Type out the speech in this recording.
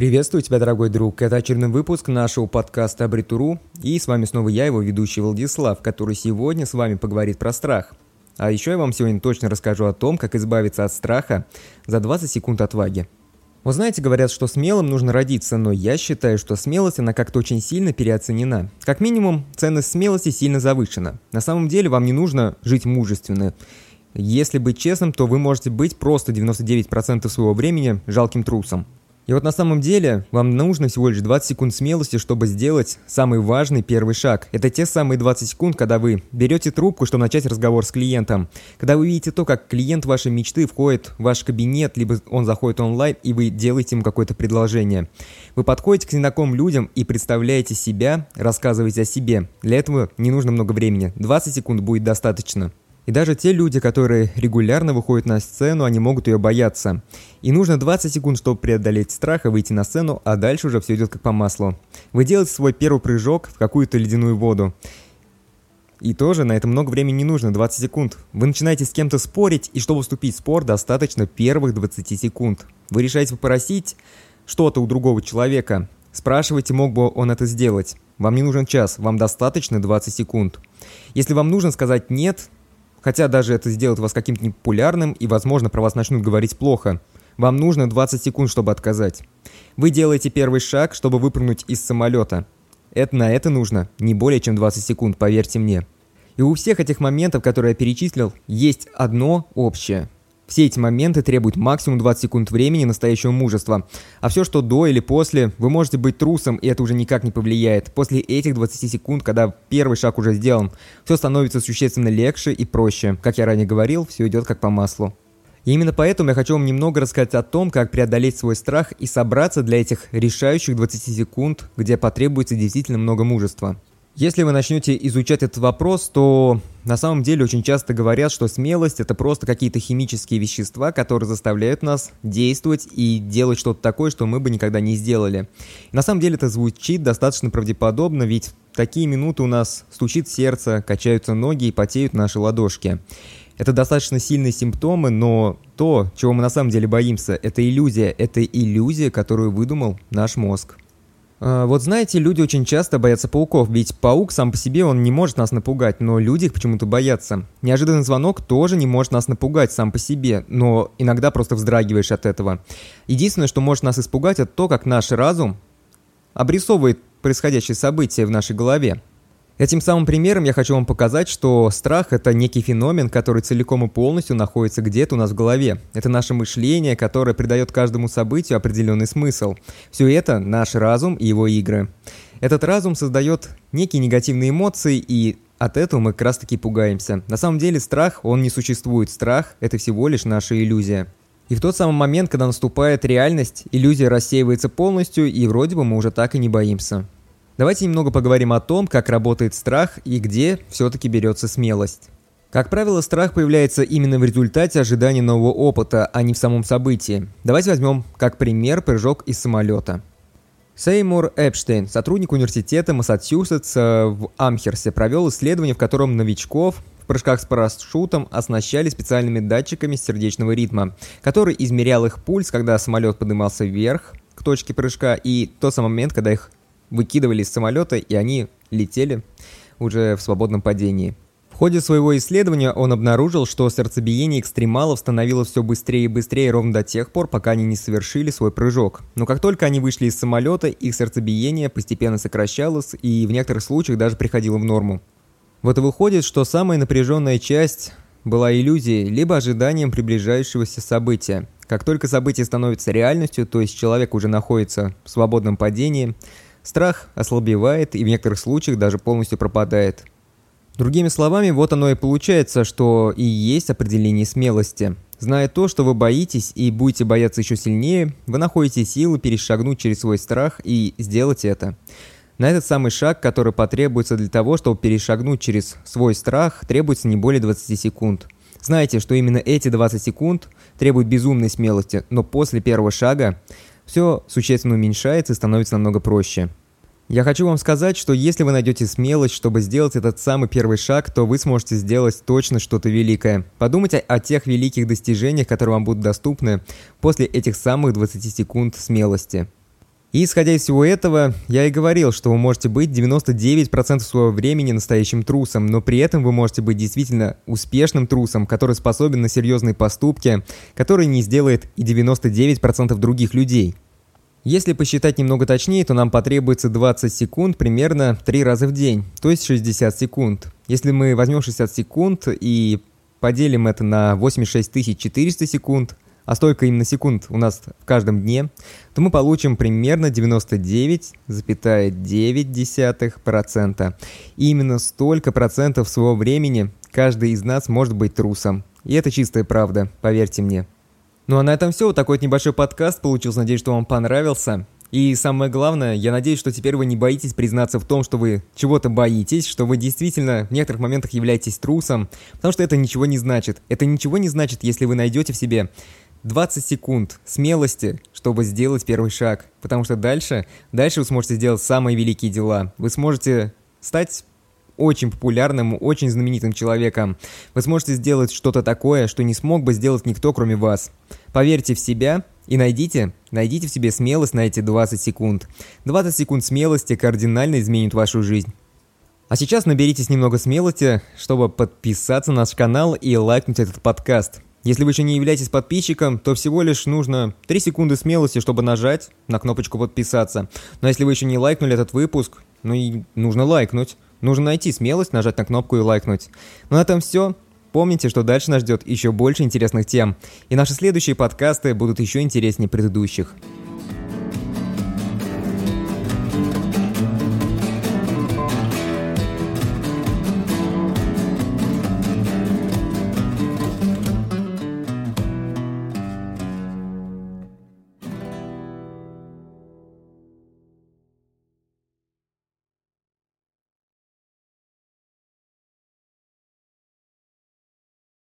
Приветствую тебя, дорогой друг. Это очередной выпуск нашего подкаста Абритуру. И с вами снова я, его ведущий Владислав, который сегодня с вами поговорит про страх. А еще я вам сегодня точно расскажу о том, как избавиться от страха за 20 секунд отваги. Вы знаете, говорят, что смелым нужно родиться, но я считаю, что смелость, она как-то очень сильно переоценена. Как минимум, ценность смелости сильно завышена. На самом деле, вам не нужно жить мужественно. Если быть честным, то вы можете быть просто 99% своего времени жалким трусом. И вот на самом деле вам нужно всего лишь 20 секунд смелости, чтобы сделать самый важный первый шаг. Это те самые 20 секунд, когда вы берете трубку, чтобы начать разговор с клиентом. Когда вы видите то, как клиент вашей мечты входит в ваш кабинет, либо он заходит онлайн, и вы делаете ему какое-то предложение. Вы подходите к незнакомым людям и представляете себя, рассказываете о себе. Для этого не нужно много времени. 20 секунд будет достаточно. И даже те люди, которые регулярно выходят на сцену, они могут ее бояться. И нужно 20 секунд, чтобы преодолеть страх и выйти на сцену, а дальше уже все идет как по маслу. Вы делаете свой первый прыжок в какую-то ледяную воду. И тоже на это много времени не нужно, 20 секунд. Вы начинаете с кем-то спорить, и чтобы вступить в спор, достаточно первых 20 секунд. Вы решаете попросить что-то у другого человека. Спрашиваете, мог бы он это сделать. Вам не нужен час, вам достаточно 20 секунд. Если вам нужно сказать «нет», Хотя даже это сделает вас каким-то непопулярным и, возможно, про вас начнут говорить плохо. Вам нужно 20 секунд, чтобы отказать. Вы делаете первый шаг, чтобы выпрыгнуть из самолета. Это на это нужно не более чем 20 секунд, поверьте мне. И у всех этих моментов, которые я перечислил, есть одно общее – все эти моменты требуют максимум 20 секунд времени настоящего мужества. А все, что до или после, вы можете быть трусом, и это уже никак не повлияет. После этих 20 секунд, когда первый шаг уже сделан, все становится существенно легче и проще. Как я ранее говорил, все идет как по маслу. И именно поэтому я хочу вам немного рассказать о том, как преодолеть свой страх и собраться для этих решающих 20 секунд, где потребуется действительно много мужества. Если вы начнете изучать этот вопрос, то на самом деле очень часто говорят, что смелость это просто какие-то химические вещества, которые заставляют нас действовать и делать что-то такое, что мы бы никогда не сделали. На самом деле это звучит достаточно правдеподобно, ведь в такие минуты у нас стучит сердце, качаются ноги и потеют наши ладошки. Это достаточно сильные симптомы, но то, чего мы на самом деле боимся, это иллюзия. Это иллюзия, которую выдумал наш мозг. А, вот знаете, люди очень часто боятся пауков, ведь паук сам по себе он не может нас напугать, но люди их почему-то боятся. Неожиданный звонок тоже не может нас напугать сам по себе, но иногда просто вздрагиваешь от этого. Единственное, что может нас испугать, это то, как наш разум обрисовывает происходящие события в нашей голове. Этим самым примером я хочу вам показать, что страх – это некий феномен, который целиком и полностью находится где-то у нас в голове. Это наше мышление, которое придает каждому событию определенный смысл. Все это – наш разум и его игры. Этот разум создает некие негативные эмоции, и от этого мы как раз таки пугаемся. На самом деле страх, он не существует. Страх – это всего лишь наша иллюзия. И в тот самый момент, когда наступает реальность, иллюзия рассеивается полностью, и вроде бы мы уже так и не боимся. Давайте немного поговорим о том, как работает страх и где все-таки берется смелость. Как правило, страх появляется именно в результате ожидания нового опыта, а не в самом событии. Давайте возьмем как пример прыжок из самолета. Сеймур Эпштейн, сотрудник университета Массачусетса в Амхерсе, провел исследование, в котором новичков в прыжках с парашютом оснащали специальными датчиками сердечного ритма, который измерял их пульс, когда самолет поднимался вверх к точке прыжка, и тот самый момент, когда их выкидывали из самолета, и они летели уже в свободном падении. В ходе своего исследования он обнаружил, что сердцебиение экстремалов становилось все быстрее и быстрее ровно до тех пор, пока они не совершили свой прыжок. Но как только они вышли из самолета, их сердцебиение постепенно сокращалось и в некоторых случаях даже приходило в норму. Вот и выходит, что самая напряженная часть была иллюзией, либо ожиданием приближающегося события. Как только событие становится реальностью, то есть человек уже находится в свободном падении – Страх ослабевает и в некоторых случаях даже полностью пропадает. Другими словами, вот оно и получается, что и есть определение смелости. Зная то, что вы боитесь и будете бояться еще сильнее, вы находите силы перешагнуть через свой страх и сделать это. На этот самый шаг, который потребуется для того, чтобы перешагнуть через свой страх, требуется не более 20 секунд. Знаете, что именно эти 20 секунд требуют безумной смелости, но после первого шага все существенно уменьшается и становится намного проще. Я хочу вам сказать, что если вы найдете смелость, чтобы сделать этот самый первый шаг, то вы сможете сделать точно что-то великое. Подумайте о тех великих достижениях, которые вам будут доступны после этих самых 20 секунд смелости. И исходя из всего этого, я и говорил, что вы можете быть 99% своего времени настоящим трусом, но при этом вы можете быть действительно успешным трусом, который способен на серьезные поступки, который не сделает и 99% других людей. Если посчитать немного точнее, то нам потребуется 20 секунд примерно 3 раза в день, то есть 60 секунд. Если мы возьмем 60 секунд и поделим это на 86 400 секунд, а столько именно секунд у нас в каждом дне, то мы получим примерно 99,9%. И именно столько процентов своего времени каждый из нас может быть трусом. И это чистая правда, поверьте мне. Ну а на этом все. Вот такой вот небольшой подкаст получился. Надеюсь, что вам понравился. И самое главное, я надеюсь, что теперь вы не боитесь признаться в том, что вы чего-то боитесь, что вы действительно в некоторых моментах являетесь трусом, потому что это ничего не значит. Это ничего не значит, если вы найдете в себе 20 секунд смелости, чтобы сделать первый шаг, потому что дальше, дальше вы сможете сделать самые великие дела. Вы сможете стать очень популярным, очень знаменитым человеком. Вы сможете сделать что-то такое, что не смог бы сделать никто, кроме вас. Поверьте в себя и найдите, найдите в себе смелость на эти 20 секунд. 20 секунд смелости кардинально изменит вашу жизнь. А сейчас наберитесь немного смелости, чтобы подписаться на наш канал и лайкнуть этот подкаст. Если вы еще не являетесь подписчиком, то всего лишь нужно 3 секунды смелости, чтобы нажать на кнопочку подписаться. Но если вы еще не лайкнули этот выпуск, ну и нужно лайкнуть. Нужно найти смелость, нажать на кнопку и лайкнуть. Ну на этом все. Помните, что дальше нас ждет еще больше интересных тем, и наши следующие подкасты будут еще интереснее предыдущих.